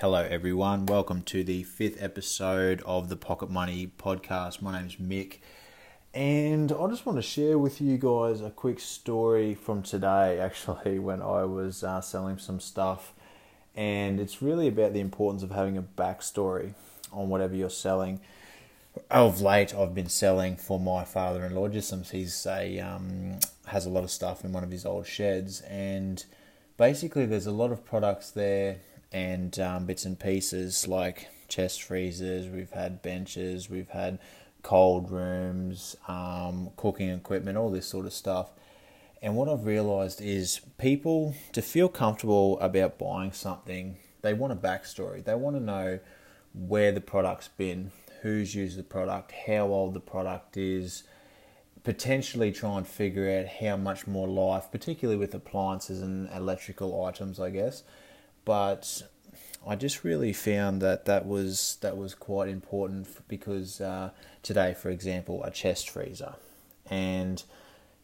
Hello, everyone. Welcome to the fifth episode of the Pocket Money podcast. My name is Mick, and I just want to share with you guys a quick story from today, actually, when I was uh, selling some stuff. And it's really about the importance of having a backstory on whatever you're selling. Of late, I've been selling for my father-in-law. Just some he's a um, has a lot of stuff in one of his old sheds, and basically, there's a lot of products there and um, bits and pieces like chest freezers. We've had benches. We've had cold rooms, um, cooking equipment, all this sort of stuff. And what I've realised is people to feel comfortable about buying something, they want a backstory. They want to know where the product's been, who's used the product, how old the product is, potentially try and figure out how much more life, particularly with appliances and electrical items, I guess, but I just really found that that was that was quite important because uh, today, for example, a chest freezer, and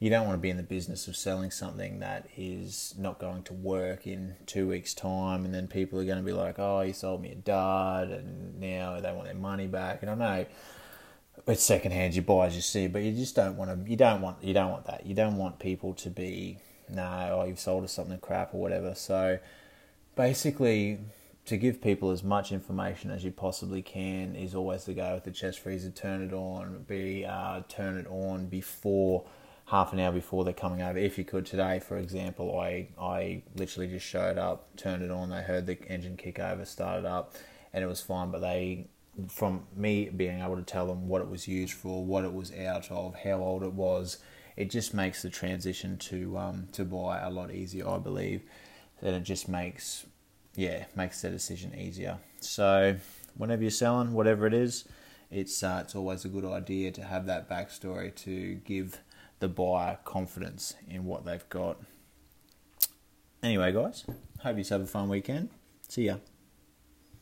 you don't want to be in the business of selling something that is not going to work in two weeks' time, and then people are going to be like, "Oh, you sold me a dud," and now they want their money back. And I know it's secondhand, you buy as you see, but you just don't want to. You don't want. You don't want that. You don't want people to be, no, oh, you've sold us something crap or whatever. So basically, to give people as much information as you possibly can is always the go with the chest freezer. Turn it on, be uh, turn it on before half an hour before they're coming over. If you could today, for example, I I literally just showed up, turned it on. They heard the engine kick over, started up, and it was fine. But they, from me being able to tell them what it was used for, what it was out of, how old it was, it just makes the transition to um, to buy a lot easier, I believe then it just makes yeah makes the decision easier. So whenever you're selling, whatever it is, it's uh, it's always a good idea to have that backstory to give the buyer confidence in what they've got. Anyway, guys, hope you have a fun weekend. See ya.